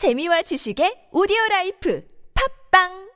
재미와 지식의 오디오 라이프. 팝빵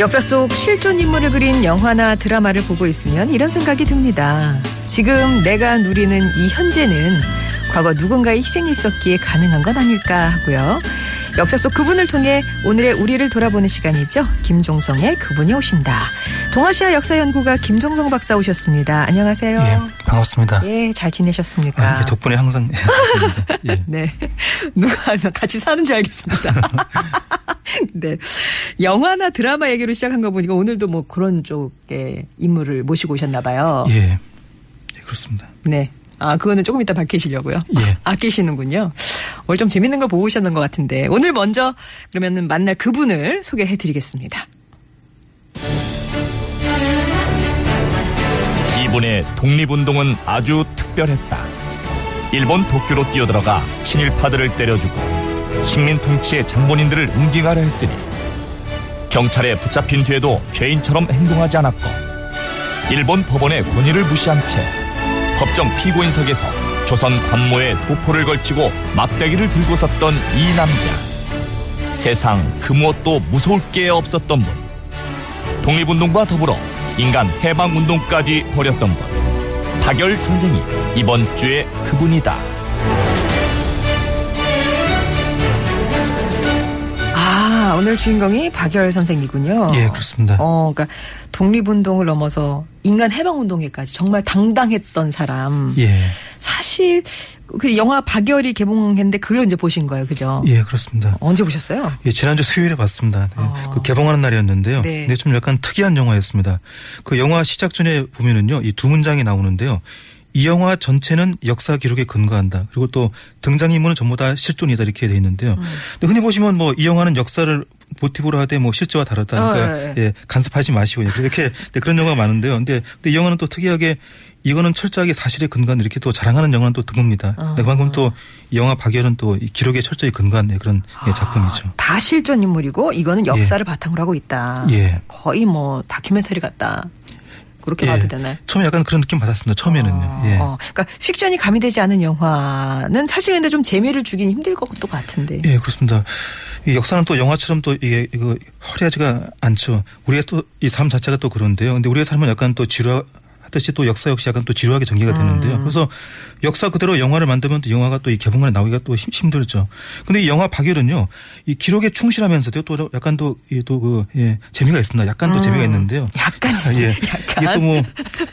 역사 속 실존 인물을 그린 영화나 드라마를 보고 있으면 이런 생각이 듭니다. 지금 내가 누리는 이 현재는 과거 누군가의 희생이 있었기에 가능한 건 아닐까 하고요. 역사 속 그분을 통해 오늘의 우리를 돌아보는 시간이죠. 김종성의 그분이 오신다. 동아시아 역사연구가 김종성 박사 오셨습니다. 안녕하세요. 예, 반갑습니다. 예, 잘 지내셨습니까? 아, 예, 덕분에 항상 예. 네. 누가 알면 같이 사는 줄 알겠습니다. 네. 영화나 드라마 얘기로 시작한 거 보니까 오늘도 뭐 그런 쪽의 인물을 모시고 오셨나 봐요. 예. 예, 그렇습니다. 네. 아, 그거는 조금 이따 밝히시려고요. 예. 아끼시는군요. 오늘 좀 재밌는 걸 보고 오셨는 것 같은데. 오늘 먼저 그러면은 만날 그분을 소개해 드리겠습니다. 이분의 독립운동은 아주 특별했다. 일본 도쿄로 뛰어들어가 친일파들을 때려주고 식민 통치의 장본인들을 응징하려 했으니 경찰에 붙잡힌 뒤에도 죄인처럼 행동하지 않았고 일본 법원의 권위를 무시한 채 법정 피고인석에서 조선 관모에 도포를 걸치고 막대기를 들고 섰던 이 남자. 세상 그 무엇도 무서울 게 없었던 분. 독립운동과 더불어 인간 해방운동까지 벌였던 분. 박열 선생이 이번 주에 그분이다. 오늘 주인공이 박열 선생이군요. 예, 그렇습니다. 어, 그러니까 독립운동을 넘어서 인간 해방운동에까지 정말 당당했던 사람. 예. 사실 그 영화 박열이 개봉했는데 그걸 이제 보신 거예요, 그죠? 예, 그렇습니다. 언제 보셨어요? 예, 지난주 수요일에 봤습니다. 네. 어. 그 개봉하는 날이었는데요. 네. 근데 좀 약간 특이한 영화였습니다. 그 영화 시작 전에 보면은요, 이 두 문장이 나오는데요. 이 영화 전체는 역사 기록에 근거한다. 그리고 또 등장인물은 전부 다 실존이다 이렇게 돼 있는데요. 음. 근데 흔히 보시면 뭐 이 영화는 역사를 모티브로 하되 뭐 실제와 다르다. 그러니까 어, 예, 예, 간섭하지 마시고 이렇게 네, 그런 영화가 많은데요. 근데, 근데 이 영화는 또 특이하게 이거는 철저하게 사실에 근거한 이렇게 또 자랑하는 영화는 또 드뭅니다. 어. 네, 그만큼 또이 영화 박열은 또이 기록에 철저히 근거한 네, 그런 예, 작품이죠. 아, 다 실존 인물이고 이거는 역사를 바탕으로 하고 있다. 예. 거의 뭐 다큐멘터리 같다. 그렇게 봐도 되나요? 처음에 약간 그런 느낌 받았습니다. 처음에는요. 어, 예. 어, 그러니까 픽션이 가미되지 않은 영화는 사실 근데 좀 재미를 주긴 힘들 것도 같은데. 예, 그렇습니다. 이 역사는 또 영화처럼 또 이게 이거 화려하지가 않죠. 우리의 또 이 삶 자체가 또 그런데요. 근데 우리의 삶은 약간 또 지루하 하듯이 또 역사 역시 약간 또 지루하게 전개가 되는데요. 음. 그래서 역사 그대로 영화를 만들면 또 영화가 또 이 개봉관에 나오기가 또 힘- 힘들죠. 근데 이 영화 박열은요, 이 기록에 충실하면서도 또 약간 또 또그 예, 재미가 있습니다. 약간 또 음. 재미가 있는데요. 약간 아, 예. 약간. 이게 또 뭐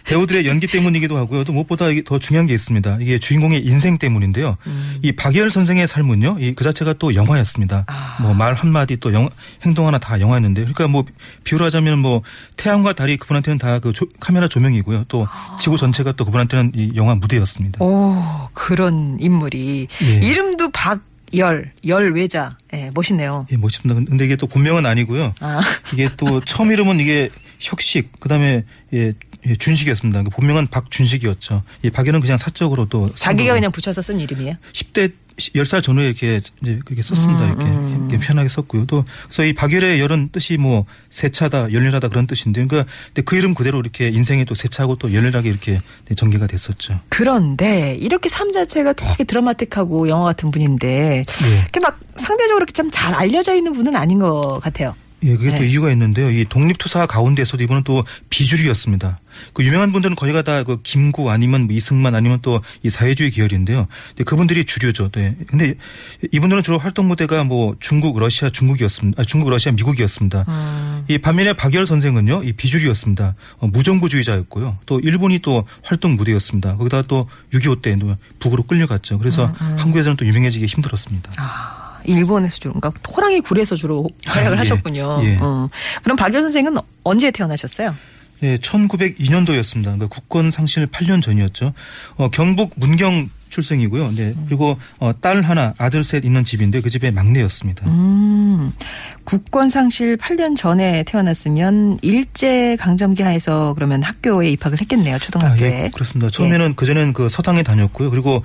배우들의 연기 때문이기도 하고요. 또 무엇보다 이게 더 중요한 게 있습니다. 이게 주인공의 인생 때문인데요. 음. 이 박열 선생의 삶은요. 이 그 자체가 또 영화였습니다. 아. 뭐말 한마디 또 영, 행동 하나 다 영화였는데 그러니까 뭐 비유를 하자면 뭐 태양과 달이 그분한테는 다 그 카메라 조명이고요. 또 지구 전체가 또 그분한테는 이 영화 무대였습니다. 오 그런 인물이 예. 이름도 박 열 열외자. 예, 멋있네요. 예, 멋집니다. 근데 이게 또 본명은 아니고요. 아. 이게 또 처음 이름은 이게 혁식, 그 다음에 예, 예, 준식이었습니다. 그 본명은 박준식이었죠. 이 박열은 그냥 사적으로 또 자기가 그냥 붙여서 쓴 이름이에요. 10대 10살 전후에 이렇게 이제 그렇게 썼습니다. 음, 이렇게, 음. 이렇게 편하게 썼고요. 또 그래서 이 박열의 열은 뜻이 뭐 세차다, 열렬하다 그런 뜻인데 그러니까 그 이름 그대로 이렇게 인생이 또 세차고 또 열렬하게 이렇게 네, 전개가 됐었죠. 그런데 이렇게 삶 자체가 되게 드라마틱하고 영화 같은 분인데 예. 이렇게 막 상대적으로 이렇게 좀잘 알려져 있는 분은 아닌 것 같아요. 예, 그게 또 네. 이유가 있는데요. 이 독립투사 가운데서도 이번은 또 비주류였습니다. 그 유명한 분들은 거의가 다 그 김구 아니면 뭐 이승만 아니면 또 이 사회주의 계열인데요. 근데 그분들이 주류죠. 네. 근데 이분들은 주로 활동 무대가 뭐 중국, 러시아, 중국이었습니다. 아, 중국, 러시아, 미국이었습니다. 음. 이 반면에 박열 선생은요, 이 비주류였습니다. 어, 무정부주의자였고요. 또 일본이 또 활동 무대였습니다. 거기다가 또6.25때 북으로 끌려갔죠. 그래서 음, 한국에서는 또 유명해지기 힘들었습니다. 아, 일본에서 주로, 그러니까 호랑이 굴에서 주로 활약을 예, 하셨군요. 예. 음. 그럼 박열 선생은 언제 태어나셨어요? 네, 1902년도였습니다. 그러니까 국권 상실 8년 전이었죠. 어, 경북 문경 출생이고요. 네, 그리고 어, 딸 하나, 아들 셋 있는 집인데 그 집의 막내였습니다. 음, 국권 상실 8년 전에 태어났으면 일제 강점기 하에서 그러면 학교에 입학을 했겠네요. 아, 초등학교에. 예, 그렇습니다. 처음에는 그전엔 그 서당에 다녔고요. 그리고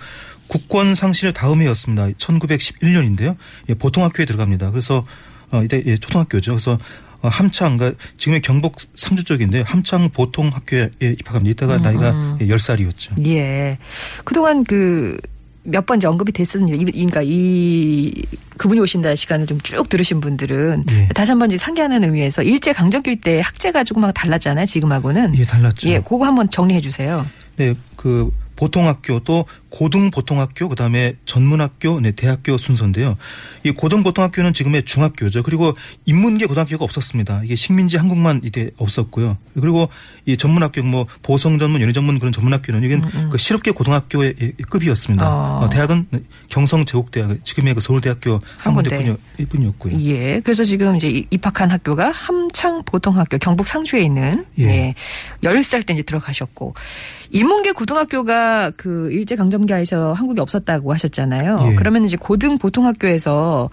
국권 상실 다음 해였습니다. 1911년인데요. 예, 보통학교에 들어갑니다. 그래서 어, 이때 예, 초등학교죠. 그래서 어, 함창, 그러니까 지금의 경북 상주 쪽인데 함창 보통 학교에 예, 입학합니다. 이때가 나이가 예, 10살이었죠. 예. 그동안 그, 몇번 이제 언급이 됐습니다. 이- 그러니까 이 그분이 오신다 시간을 좀 쭉 들으신 분들은 예. 다시 한번 이제 상기하는 의미에서 일제 강점기 때 학제가 조금 막 달랐잖아요. 지금하고는. 예, 달랐죠. 예, 그거 한번 정리해 주세요. 네, 그 보통학교 또 고등보통학교 그다음에 전문학교, 네, 대학교 순서인데요. 이 고등보통학교는 지금의 중학교죠. 그리고 인문계 고등학교가 없었습니다. 이게 식민지 한국만 이때 없었고요. 그리고 이 전문학교 뭐 보성 전문, 연예 전문 그런 전문학교는 이건 그 실업계 고등학교의 급이었습니다. 어. 어, 대학은 경성 제국대학 지금의 그 서울대학교 한한 군데. 뿐이었고요. 예. 그래서 지금 이제 이- 입학한 학교가 함창 보통학교 경북 상주에 있는 예. 예. 10살 때 이제 들어가셨고 인문계 고등학교가 그 일제 강점기하에서 한국에 없었다고 하셨잖아요. 예. 그러면 이제 고등 보통학교에서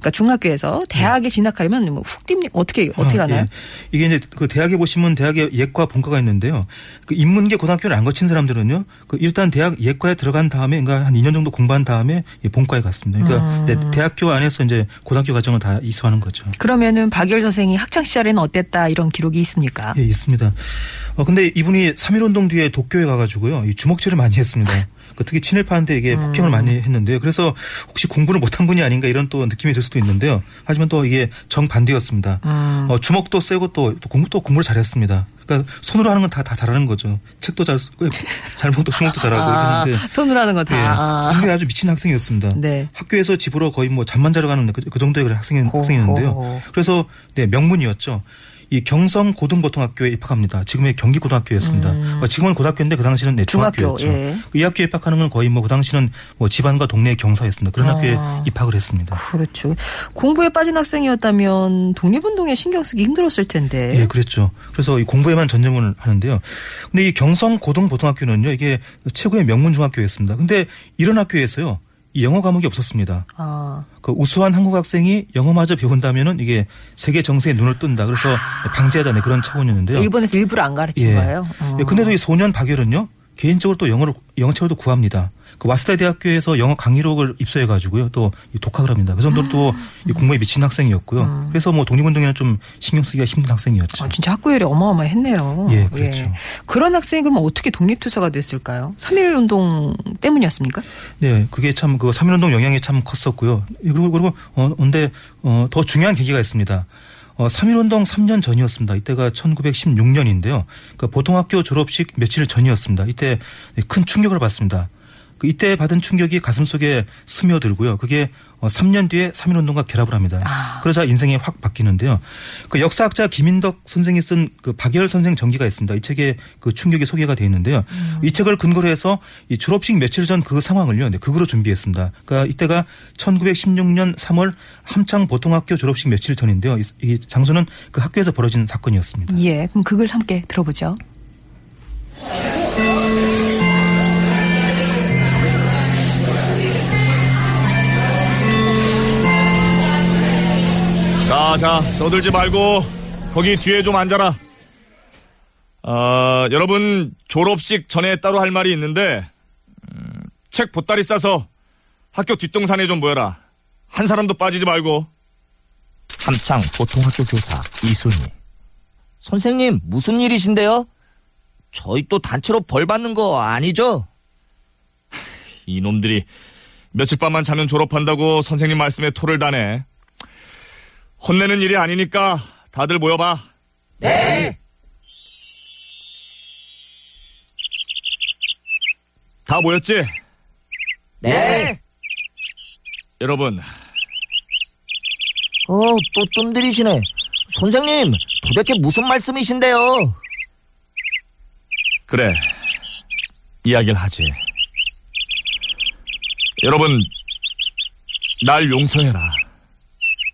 그러니까 중학교에서 대학에 진학하려면 뭐훅 뜁니까? 어떻게 어떻게 아, 가나요? 예. 이게 이제 그 대학에 보시면 대학에 예과 본과가 있는데요. 그 인문계 고등학교를 안 거친 사람들은요. 그 일단 대학 예과에 들어간 다음에 그러니까 한 2년 정도 공부한 다음에 예, 본과에 갔습니다. 그러니까 음. 네, 대학교 안에서 이제 고등학교 과정을 다 이수하는 거죠. 그러면은 박열 선생이 학창 시절에는 어땠다 이런 기록이 있습니까? 예, 있습니다. 어 근데 이분이 3.1 운동 뒤에 도쿄에 가가지고요. 이 주먹질을 많이 했습니다. 그 특히 친일파한테 이게 음. 폭행을 많이 했는데요. 그래서 혹시 공부를 못한 분이 아닌가 이런 또 느낌이 들 수도 있는데요. 하지만 또 이게 정반대였습니다. 음. 어, 주먹도 세고 또, 또 공부, 또 공부를 잘했습니다. 그러니까 손으로 하는 건 다, 다 잘하는 거죠. 책도 잘 쓰고, 잘못도 주먹도 잘하고 아, 이랬는데. 손으로 하는 거 다. 예. 아. 아주 미친 학생이었습니다. 네. 학교에서 집으로 거의 뭐 잠만 자러 가는 그, 그 정도의 학생이, 호호. 학생이었는데요. 그래서 네, 명문이었죠. 이 경성 고등보통학교에 입학합니다. 지금의 경기고등학교였습니다. 어, 지금은 고등학교인데 그 당시는 네, 음. 중학교, 중학교였죠. 예. 이 학교에 입학하는 건 거의 뭐 그 당시는 뭐 집안과 동네의 경사였습니다. 그런 아. 학교에 입학을 했습니다. 그렇죠. 공부에 빠진 학생이었다면 독립운동에 신경 쓰기 힘들었을 텐데. 예, 그랬죠. 그래서 이 공부에만 전념을 하는데요. 근데 이 경성 고등고등학교는요, 이게 최고의 명문 중학교였습니다. 근데 이런 학교에서요, 이 영어 과목이 없었습니다. 아. 그 우수한 한국 학생이 영어마저 배운다면은 이게 세계 정세에 눈을 뜬다. 그래서 방지하자는 그런 차원이었는데요. 아. 일본에서 일부러 안 가르친 거예요. 어. 예, 근데도 이 소년 박열은요, 개인적으로 또 영어를, 영어책을 또 구합니다. 그 와스다 대학교에서 영어 강의록을 입수해 가지고요, 또이 독학을 합니다. 그 정도로 또이 공부에 미친 학생이었고요. 그래서 뭐 독립운동에는 좀 신경 쓰기가 힘든 학생이었죠. 아, 진짜 학구열이 어마어마했네요. 예, 그렇죠. 그런 학생이 그러면 어떻게 독립투사가 됐을까요? 3.1 운동 때문이었습니까? 네, 그게 참 그 3.1 운동 영향이 참 컸었고요. 그리고, 그리고, 어, 근데, 어, 더 중요한 계기가 있습니다. 어, 3.1운동 3년 전이었습니다. 이때가 1916년인데요. 그 보통학교 졸업식 며칠 전이었습니다. 이때 네, 큰 충격을 받습니다. 그 이때 받은 충격이 가슴 속에 스며들고요. 그게 어, 3년 뒤에 3.1운동과 결합을 합니다. 아. 그러자 인생이 확 바뀌는데요. 그 역사학자 김인덕 선생이 쓴 그 박열 선생 전기가 있습니다. 이 책에 그 충격이 소개가 되어 있는데요. 이 책을 근거로 해서 이 졸업식 며칠 전 그 상황을요. 네, 극으로 준비했습니다. 그러니까 이때가 1916년 3월 함창 보통학교 졸업식 며칠 전인데요. 이, 이 장소는 그 학교에서 벌어진 사건이었습니다. 예, 그럼 그걸 함께 들어보죠. 자, 자, 떠들지 말고 거기 뒤에 좀 앉아라. 아, 여러분 졸업식 전에 따로 할 말이 있는데 음, 책 보따리 싸서 학교 뒷동산에 좀 모여라. 한 사람도 빠지지 말고. 함창 보통학교 교사 이순희. 선생님 무슨 일이신데요? 저희 또 단체로 벌 받는 거 아니죠? 이놈들이 며칠 밤만 자면 졸업한다고 선생님 말씀에 토를 다네. 혼내는 일이 아니니까 다들 모여봐. 네. 다 모였지? 네. 여러분, 어, 또 뜸들이시네. 선생님, 도대체 무슨 말씀이신데요? 그래. 이야기를 하지. 여러분, 날 용서해라.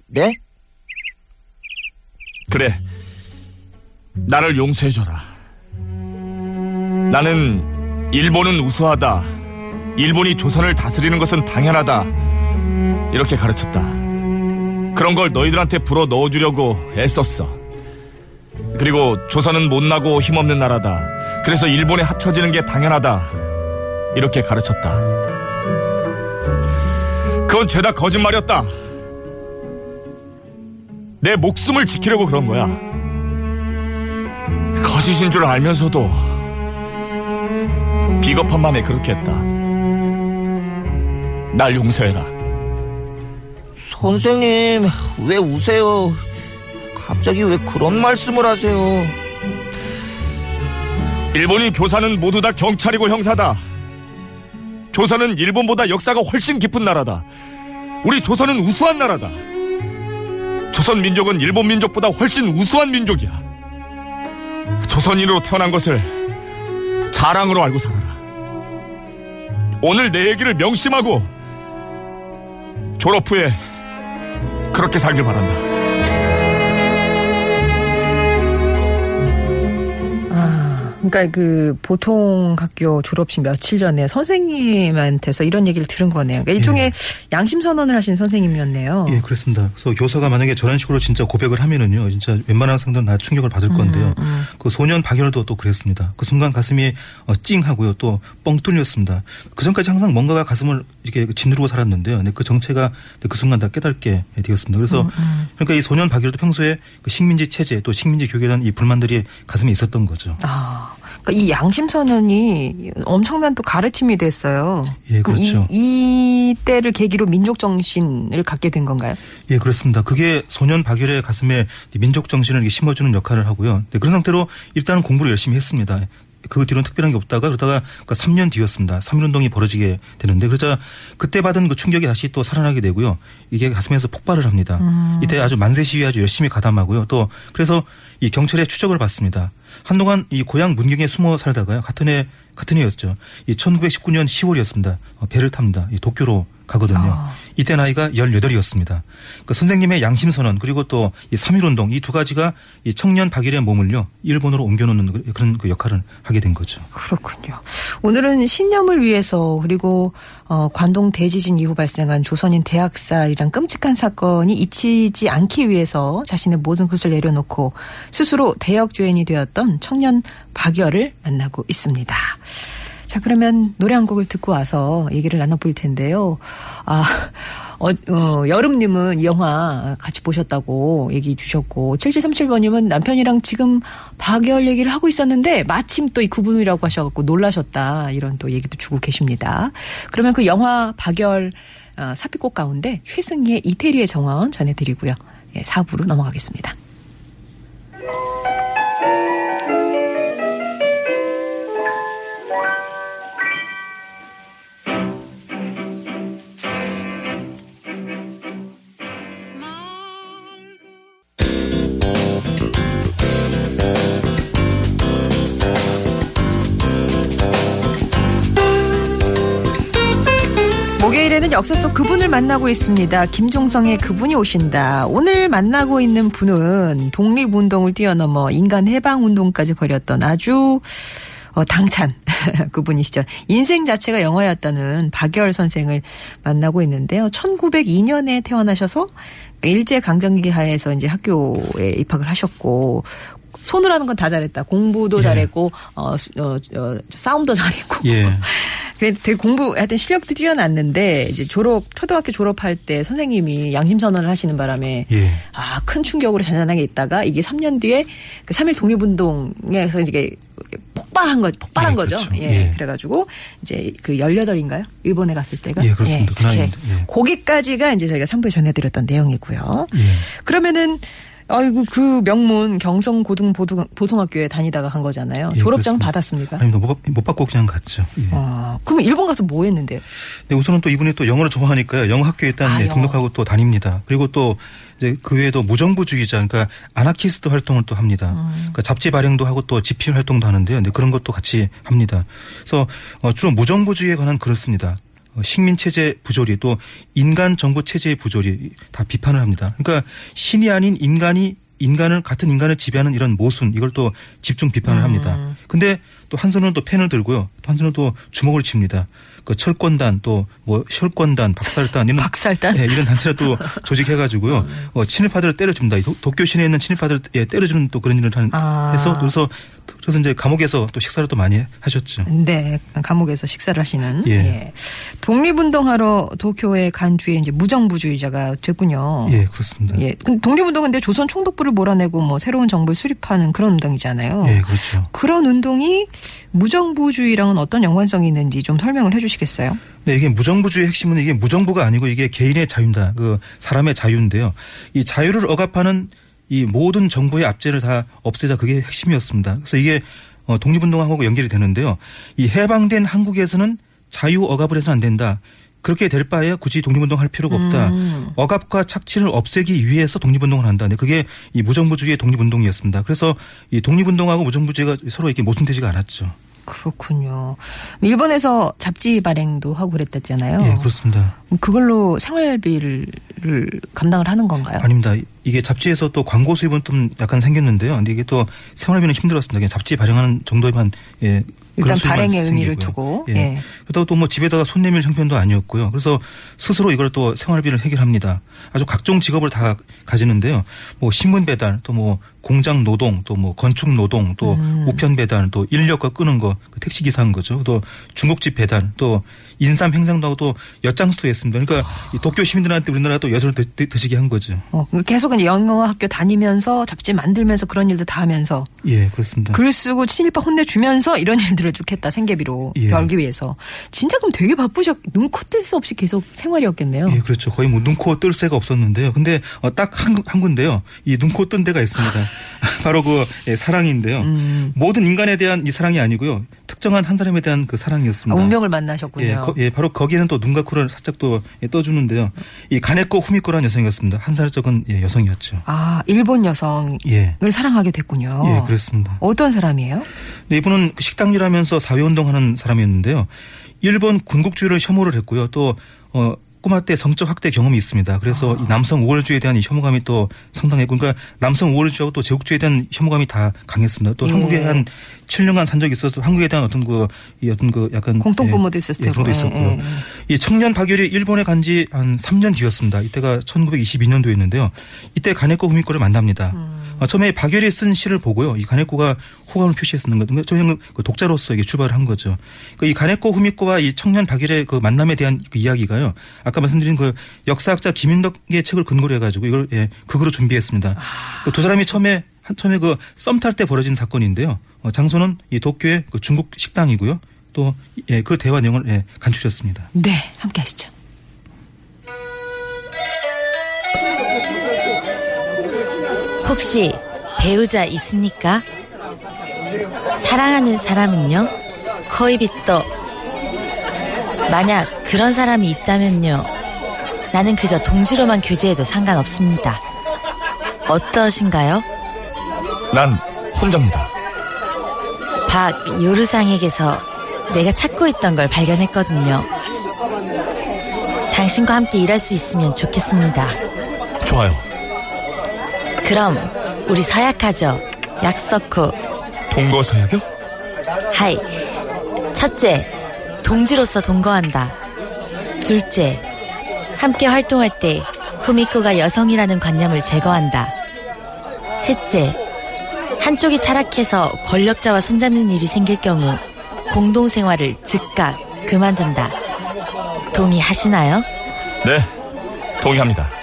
네? 그래. 나를 용서해줘라. 나는 일본은 우수하다. 일본이 조선을 다스리는 것은 당연하다. 이렇게 가르쳤다. 그런 걸 너희들한테 불어 넣어주려고 애썼어. 그리고 조선은 못나고 힘없는 나라다. 그래서 일본에 합쳐지는 게 당연하다. 이렇게 가르쳤다. 그건 죄다 거짓말이었다. 내 목숨을 지키려고 그런 거야. 거짓인 줄 알면서도 비겁한 마음에 그렇게 했다. 날 용서해라. 선생님, 왜 우세요? 갑자기 왜 그런 말씀을 하세요? 일본인 교사는 모두 다 경찰이고 형사다. 조선은 일본보다 역사가 훨씬 깊은 나라다. 우리 조선은 우수한 나라다. 조선 민족은 일본 민족보다 훨씬 우수한 민족이야. 조선인으로 태어난 것을 자랑으로 알고 살아라. 오늘 내 얘기를 명심하고 졸업 후에 그렇게 살길 바란다. 그러니까 그 보통 학교 졸업식 며칠 전에 선생님한테서 이런 얘기를 들은 거네요. 그러니까 일종의 양심 선언을 하신 선생님이었네요. 예, 그렇습니다. 그래서 교사가 만약에 저런 식으로 진짜 고백을 하면은요, 진짜 웬만한 학생들은 다 충격을 받을 건데요. 그 소년 박열도 또 그랬습니다. 그 순간 가슴이 어, 찡하고요, 또 뻥 뚫렸습니다. 그 전까지 항상 뭔가가 가슴을 이렇게 짓누르고 살았는데요. 근데 그 정체가 그 순간 다 깨닫게 되었습니다. 그래서 그러니까 이 소년 박열도 평소에 그 식민지 체제 또 식민지 교육에 대한 이 불만들이 가슴에 있었던 거죠. 아, 그러니까 이 양심 선언이 엄청난 또 가르침이 됐어요. 예, 그렇죠. 이, 이 때를 계기로 민족 정신을 갖게 된 건가요? 예, 그렇습니다. 그게 소년 박열의 가슴에 민족 정신을 심어주는 역할을 하고요. 네, 그런 상태로 일단은 공부를 열심히 했습니다. 그 뒤로는 특별한 게 없다가 그러다가 그 3년 뒤였습니다. 3.1운동이 벌어지게 되는데 그러자 그때 받은 그 충격이 다시 또 살아나게 되고요. 이게 가슴에서 폭발을 합니다. 이때 아주 만세 시위 아주 열심히 가담하고요. 또 그래서 이 경찰의 추적을 받습니다. 한동안 이 고향 문경에 숨어 살다가요. 같은 해 같은 해였죠. 이 1919년 10월이었습니다. 어, 배를 탑니다. 이 도쿄로 가거든요. 이때 나이가 18이었습니다. 그 선생님의 양심 선언 그리고 또 이 3.1운동 이 두 가지가 이 청년 박일의 몸을요. 일본으로 옮겨놓는 그- 그런 그 역할을 하게 된 거죠. 그렇군요. 오늘은 신념을 위해서 그리고 어, 관동 대지진 이후 발생한 조선인 대학살이란 끔찍한 사건이 잊히지 않기 위해서 자신의 모든 것을 내려놓고 스스로 대역죄인이 되었던 청년 박열을 만나고 있습니다. 자, 그러면 노래 한 곡을 듣고 와서 얘기를 나눠볼 텐데요. 아, 어, 어, 여름님은 이 영화 같이 보셨다고 얘기 주셨고, 7737번님은 남편이랑 지금 박열 얘기를 하고 있었는데, 마침 또 이 구분이라고 하셔갖고 놀라셨다. 이런 또 얘기도 주고 계십니다. 그러면 그 영화 박열 어, 삽입곡 가운데 최승희의 이태리의 정원 전해드리고요. 예, 4부로 넘어가겠습니다. 역사 속 그분을 만나고 있습니다. 김종성의 그분이 오신다. 오늘 만나고 있는 분은 독립운동을 뛰어넘어 인간 해방운동까지 벌였던 아주 어, 당찬 그분이시죠. 인생 자체가 영화였다는 박열 선생을 만나고 있는데요. 1902년에 태어나셔서 일제 강점기 하에서 이제 학교에 입학을 하셨고 손을 하는 건 다 잘했다. 공부도 예. 잘했고 어, 수- 어, 어, 싸움도 잘했고 예. 그래도 되게 공부, 하여튼 실력도 뛰어났는데, 이제 졸업, 초등학교 졸업할 때 선생님이 양심 선언을 하시는 바람에, 예. 아, 큰 충격으로 잔잔하게 있다가, 이게 3년 뒤에 그3.1 독립운동에서 이제 폭발 폭발한 거 폭발한 예, 거죠. 그렇죠. 예. 예. 그래가지고 이제 그 18인가요? 일본에 갔을 때가 예, 그렇습니다. 그렇게 그날인데, 예. 거기까지가 이제 저희가 3부에 전해드렸던 내용이고요. 예. 그러면은 아이고 그 명문 경성 고등 보통학교에 다니다가 간 거잖아요. 예, 졸업장 그렇습니다. 받았습니까? 아닙니다. 못, 받- 못 받고 그냥 갔죠. 예. 어, 그럼 일본 가서 뭐 했는데요? 네, 우선은 또 이분이 또 영어를 좋아하니까요. 영어 학교에 일단 아, 예. 등록하고 또 다닙니다. 그리고 또 이제 그 외에도 무정부주의자, 그러니까 아나키스트 활동을 또 합니다. 음. 그러니까 잡지 발행도 하고 또 집필 활동도 하는데요. 네, 그런 것도 같이 합니다. 그래서 어, 주로 무정부주의에 관한 글을 씁니다. 어, 식민 체제 부조리 또 인간 정부 체제의 부조리 다 비판을 합니다. 그러니까 신이 아닌 인간이 인간을 같은 인간을 지배하는 이런 모순 이걸 또 집중 비판을 합니다. 근데 또 한 손은 또 펜을 들고요. 또 한 손은 또 주먹을 칩니다. 그 철권단 또 뭐 혈권단, 박살단 이런 박살단? 예, 이런 단체를 또 조직해가지고요. 어, 친일파들을 때려줍니다. 도, 도쿄 시내에 있는 친일파들을 예, 때려주는 또 그런 일을 한, 아. 해서 그래서 그래서 이제 감옥에서 또 식사를 또 많이 하셨죠. 네, 감옥에서 식사를 하시는. 예. 예. 독립운동하러 도쿄에 간 뒤에 이제 무정부주의자가 됐군요. 예, 그렇습니다. 예. 근데 독립운동은 근데 조선 총독부를 몰아내고 뭐 새로운 정부를 수립하는 그런 운동이잖아요. 예, 그렇죠. 그런 운동이 무정부주의랑은 어떤 연관성이 있는지 좀 설명을 해 주시 겠어요? 네, 이게 무정부주의 핵심은 이게 무정부가 아니고 이게 개인의 자유입니다. 그 사람의 자유인데요. 이 자유를 억압하는 이 모든 정부의 압제를 다 없애자 그게 핵심이었습니다. 그래서 이게 어, 독립운동하고 연결이 되는데요. 이 해방된 한국에서는 자유 억압을 해서는 안 된다. 그렇게 될 바에 굳이 독립운동 할 필요가 없다. 음. 억압과 착취를 없애기 위해서 독립운동을 한다. 네, 그게 이 무정부주의의 독립운동이었습니다. 그래서 이 독립운동하고 무정부주의가 서로 이렇게 모순되지가 않았죠. 그렇군요. 일본에서 잡지 발행도 하고 그랬댔잖아요. 예, 그렇습니다. 그걸로 생활비를 를 감당을 하는 건가요? 아닙니다. 이게 잡지에서 또 광고 수입은 좀 약간 생겼는데요. 근데 이게 또 생활비는 힘들었습니다. 그냥 잡지 발행하는 정도에만 예. 일단 발행의 의미를 생기고요. 두고, 예. 예. 그렇다고 또 뭐 집에다가 손 내밀 형편도 아니었고요. 그래서 스스로 이걸 또 생활비를 해결합니다. 아주 각종 직업을 다 가지는데요. 뭐 신문 배달, 또 뭐 공장 노동, 또 뭐 건축 노동, 또 음. 우편 배달, 또 인력거 끄는 거, 그 택시 기사인 거죠. 또 중국집 배달, 또 인삼 행상도 하고 또 엿장수도 했습니다. 그러니까 이 도쿄 시민들한테 우리나라 또 엿을 드, 드, 드시게 한 거죠. 어, 계속 이제 영어 학교 다니면서 잡지 만들면서 그런 일도 다 하면서 예, 그렇습니다. 글 쓰고 친일파 혼내주면서 이런 일들을 쭉 했다 생계비로 예. 벌기 위해서 진짜 그럼 되게 바쁘셨 눈코 뜰 새 없이 계속 생활이었겠네요. 예, 그렇죠. 거의 뭐 눈코 뜰 새가 없었는데요. 근데 어, 딱한 한 군데요. 이 눈코 뜬 데가 있습니다. 바로 그 예, 사랑인데요. 음. 모든 인간에 대한 이 사랑이 아니고요. 특정한 한 사람에 대한 그 아, 사랑이었습니다. 운명을 만나셨군요. 예, 거, 예, 바로 거기에는 또 눈과 코를 살짝 또 예, 떠주는데요. 이 가네코 후미코라는 여성이었습니다. 한 살 적은 예, 여성이었죠. 아 일본 여성을 예, 사랑하게 됐군요. 예, 그렇습니다. 어떤 사람이에요? 네, 이분은 그 식당 일하면서 사회운동하는 사람이었는데요. 일본 군국주의를 혐오를 했고요. 또 어, 꼬마 때 성적 학대 경험이 있습니다. 그래서 이 남성 우월주의에 대한 이 혐오감이 또 상당했고, 그러니까 남성 우월주의하고 또 제국주의에 대한 혐오감이 다 강했습니다. 또 예. 한국에 한 7년간 산 적이 있어서 한국에 대한 어떤 그, 이 어떤 그 약간. 공통분모도 있었을 예, 테고. 예, 있었고요. 예, 예. 이 청년 박열이 일본에 간 지 한 3년 뒤였습니다. 이때가 1922년도였는데요. 이때 가네코 후미코를 만납니다. 음. 어, 처음에 박열이 쓴 시를 보고요. 이 가네코가 호감을 표시했었는 거죠. 저희는 그 독자로서 이게 출발을 한 거죠. 그이 가네코 후미코와 이 청년 박열의 그 만남에 대한 그 이야기가요. 아까 말씀드린 그 역사학자 김인덕의 책을 근거로 해가지고 이걸 예, 극으로 준비했습니다. 그두 사람이 처음에 한 처음에 그 썸 탈 때 벌어진 사건인데요. 어, 장소는 이 도쿄의 그 중국 식당이고요. 또 예, 그 대화 내용을 예, 간추셨습니다. 네, 함께 하시죠. 혹시 배우자 있습니까? 사랑하는 사람은요? 코이비또. 만약 그런 사람이 있다면요. 나는 그저 동지로만 교제해도 상관없습니다. 어떠신가요? 난 혼자입니다. 박 요르상에게서 내가 찾고 있던 걸 발견했거든요. 당신과 함께 일할 수 있으면 좋겠습니다. 좋아요. 그럼 우리 서약하죠. 약속 후. 동거 서약요? 하이. 첫째, 동지로서 동거한다. 둘째, 함께 활동할 때 후미코가 여성이라는 관념을 제거한다. 셋째, 한쪽이 타락해서 권력자와 손잡는 일이 생길 경우 공동생활을 즉각 그만둔다. 동의하시나요? 네, 동의합니다.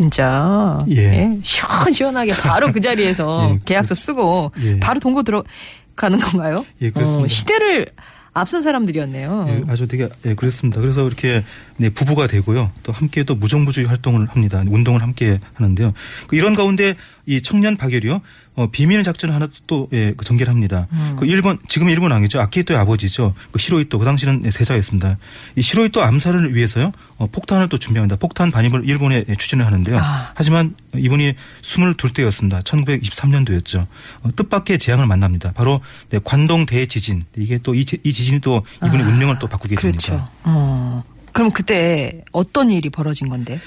진짜. 예. 시원시원하게 바로 그 자리에서 예, 계약서 쓰고 예. 바로 동거 들어가는 건가요? 예, 그렇습니다. 어, 시대를 앞선 사람들이었네요. 예, 아주 되게 예, 그렇습니다. 그래서 이렇게 네, 부부가 되고요. 또 함께 또 무정부주의 활동을 합니다. 운동을 함께 하는데요. 그 이런 가운데 이 청년 박열이요. 어, 비밀 작전 하나 또 예, 그 전개를 합니다. 그 일본 지금 일본 왕이죠. 아키히토의 아버지죠. 그 시로이토 그 당시는 네, 세자였습니다. 이 시로이토 암살을 위해서요. 어, 폭탄을 또 준비합니다. 폭탄 반입을 일본에 예, 추진을 하는데요. 아. 하지만 이분이 22대였습니다. 1923년도였죠. 어, 뜻밖의 재앙을 만납니다. 바로 네, 관동 대지진. 이게 또이 지진이 또 이분의 운명을 또 바꾸게 됩니다. 그렇죠. 어. 그럼 그때 어떤 일이 벌어진 건데?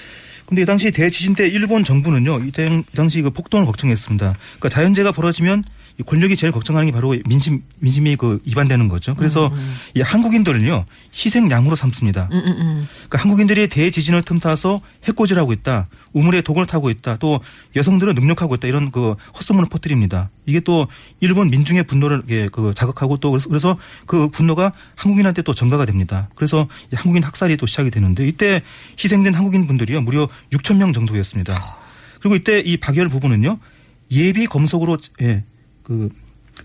근데 이 당시 대지진 때 일본 정부는요, 이, 당- 당시 그 폭동을 걱정했습니다. 그러니까 자연재해가 벌어지면 이 권력이 제일 걱정하는 게 바로 민심, 민심이 그 위반되는 거죠. 그래서 이 한국인들은요, 희생양으로 삼습니다. 음, 음, 음. 그러니까 한국인들이 대지진을 틈타서 해코지하고 있다, 우물에 독을 타고 있다, 또 여성들은 능력하고 있다 이런 그 헛소문을 퍼뜨립니다. 이게 또 일본 민중의 분노를 그 자극하고 또 그래서- 그래서 그 분노가 한국인한테 또 전가가 됩니다. 그래서 이 한국인 학살이 또 시작이 되는데 이때 희생된 한국인 분들이요 무려 6천 명 정도였습니다. 그리고 이때 이 박열 부부는요 예비 검속으로 예, 그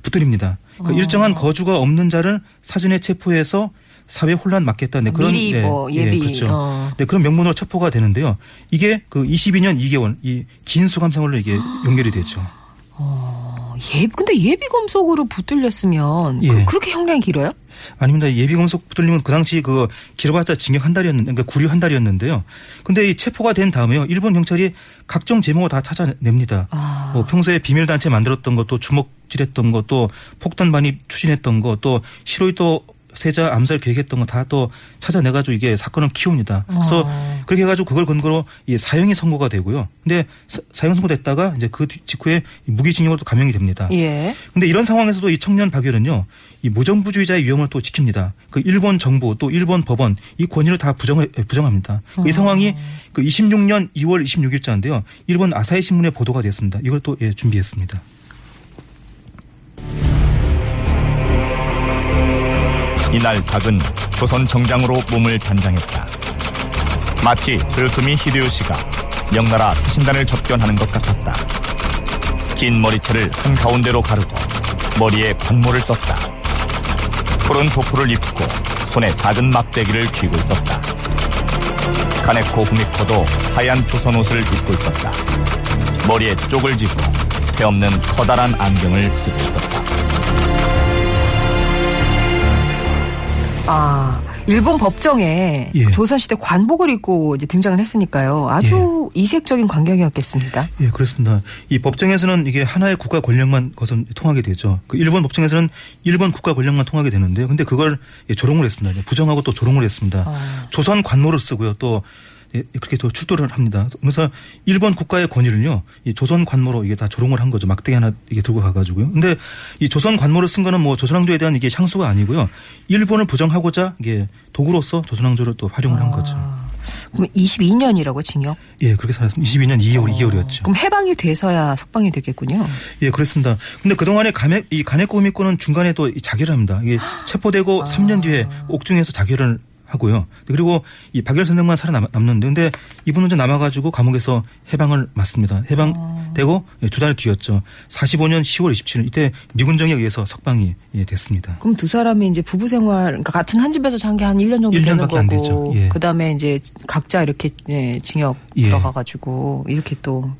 붙들립니다. 그 일정한 거주가 없는 자를 사전에 체포해서 사회 혼란 막겠다. 네, 그런 미리 네, 뭐 예, 예비, 그렇죠. 어. 네, 그런 명문으로 체포가 되는데요. 이게 그 22년 2개월 이 긴 수감 생활로 이게 연결이 되죠. 예, 근데 예비 검속으로 붙들렸으면 예. 그, 렇게 형량이 길어요? 아닙니다. 예비 검속 붙들리면 그 당시 그 길어봤자 징역 한 달이었는데, 그러니까 구류 한 달이었는데요. 근데 이 체포가 된 다음에요. 일본 경찰이 각종 제목을 다 찾아냅니다. 아. 뭐 평소에 비밀단체 만들었던 것도 주먹질했던 것도 폭탄 반입 추진했던 것또 시로이토 세자 암살 계획했던 거 다 또 찾아내가지고 이게 사건을 키웁니다. 그래서 어. 그렇게 해가지고 그걸 근거로 이 사형이 선고가 되고요. 근데 사- 사형 선고됐다가 이제 그 뒤- 직후에 부기징역으로 또 감형이 됩니다. 예. 근데 이런 상황에서도 이 청년 박열은요, 이 무정부주의자의 위험을 또 지킵니다. 그 일본 정부 또 일본 법원 이 권위를 다 부정 부정합니다. 이 상황이 그 26년 2월 26일자인데요. 일본 아사히 신문에 보도가 됐습니다. 이걸 또 예, 준비했습니다. 이날 박은 조선 정장으로 몸을 단장했다. 마치 도요토미 히데요시가 명나라 사신단을 접견하는 것 같았다. 긴 머리채를 한 가운데로 가르고 머리에 관모를 썼다. 푸른 도포를 입고 손에 작은 막대기를 쥐고 있었다. 가네코 후미코도 하얀 조선 옷을 입고 있었다. 머리에 쪽을 쥐고 배 없는 커다란 안경을 쓰고 있었다. 아, 일본 법정에 예. 조선시대 관복을 입고 이제 등장을 했으니까요. 아주 이색적인 광경이었겠습니다. 예, 그렇습니다. 이 법정에서는 이게 하나의 국가 권력만 것은 통하게 되죠. 그 일본 법정에서는 일본 국가 권력만 통하게 되는데요. 근데 그걸 예, 조롱을 했습니다. 부정하고 또 조롱을 했습니다. 아. 조선 관모를 쓰고요. 또 예, 그렇게 또 출두를 합니다. 그래서 일본 국가의 권위를요, 이 조선 관모로 이게 다 조롱을 한 거죠. 막대기 하나 이게 들고 가가지고요. 근데 이 조선 관모를 쓴 거는 뭐 조선왕조에 대한 이게 향수가 아니고요. 일본을 부정하고자 이게 도구로서 조선왕조를 또 활용을 한 거죠. 그럼 22년이라고 징역? 예, 그렇게 살았습니다. 22년 2개월, 2개월이었죠. 그럼 해방이 돼서야 석방이 되겠군요. 예, 그렇습니다. 근데 그동안에 가네, 이 가네코 우미코는 중간에 또이 자결을 합니다. 이게 체포되고 3년 뒤에 옥중에서 자결을 하고요. 그리고 이 박열 선생만 살아남는데 근데 이분은 좀 남아가지고 감옥에서 해방을 맞습니다. 해방되고 예, 두달 뒤였죠. 45년 10월 27일 이때 미군정에 의해서 석방이 예, 됐습니다. 그럼 두 사람이 이제 부부 생활, 그러니까 같은 한 집에서 산 게 한 1년 정도 일 되는 년밖에 안 거고. 되죠. 예. 그 다음에 이제 각자 이렇게 예, 징역 예. 들어가가지고 이렇게 또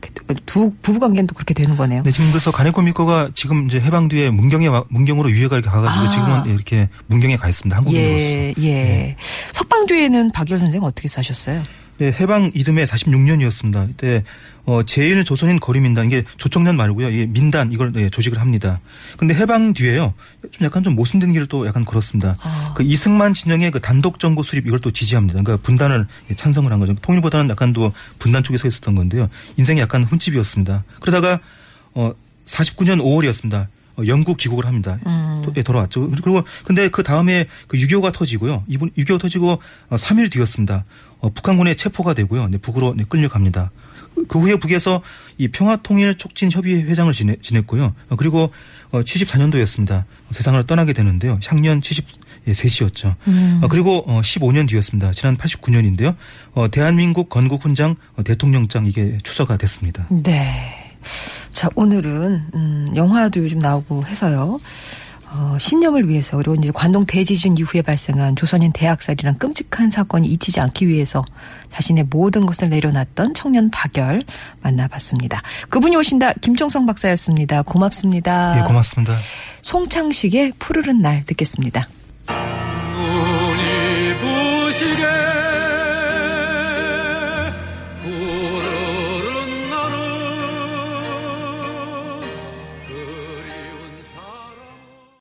두 부부 관계는 또 그렇게 되는 거네요. 네, 지금 그래서 가네코 미코가 지금 이제 해방 뒤에 문경에 와- 문경으로 유해가 이렇게 가가지고 아. 지금은 예, 이렇게 문경에 가 있습니다. 한국인으로서. 예, 예. 석방 뒤에는 박열 선생 어떻게 사셨어요? 네, 해방 이듬해 46년이었습니다. 이때 어 제일 조선인 거리민단 이게 조청년 말고요. 이게 민단 이걸 네, 조직을 합니다. 근데 해방 뒤에요. 좀 약간 좀 모순된 길을 또 약간 걸었습니다. 아. 그 이승만 진영의 그 단독 정부 수립 이걸 또 지지합니다. 그러니까 분단을 예, 찬성을 한 거죠. 통일보다는 약간 또 분단 쪽에 서 있었던 건데요. 인생이 약간 흠집이었습니다. 그러다가 어 49년 5월이었습니다. 어, 영국 귀국을 합니다. 음. 또, 예, 돌아왔죠. 그리고 근데 그 다음에 그 6.25가 터지고요. 이분 6.25 터지고 어, 3일 뒤였습니다. 어, 북한군에 체포가 되고요. 네, 북으로 네, 끌려갑니다. 그 후에 북에서 이 평화통일촉진협의회 회장을 지냈, 지냈고요. 어, 그리고 어, 74년도였습니다. 세상을 떠나게 되는데요. 향년 70 예. 음. 어, 그리고 어, 15년 뒤였습니다. 지난 89년인데요. 어, 대한민국 건국 훈장 어, 대통령장 이게 추서가 됐습니다. 네. 자, 오늘은, 음, 영화도 요즘 나오고 해서요. 어, 신념을 위해서, 그리고 이제 관동 대지진 이후에 발생한 조선인 대학살이란 끔찍한 사건이 잊히지 않기 위해서 자신의 모든 것을 내려놨던 청년 박열 만나봤습니다. 그분이 오신다, 김종성 박사였습니다. 고맙습니다. 예, 고맙습니다. 송창식의 푸르른 날 듣겠습니다. 눈이 부시게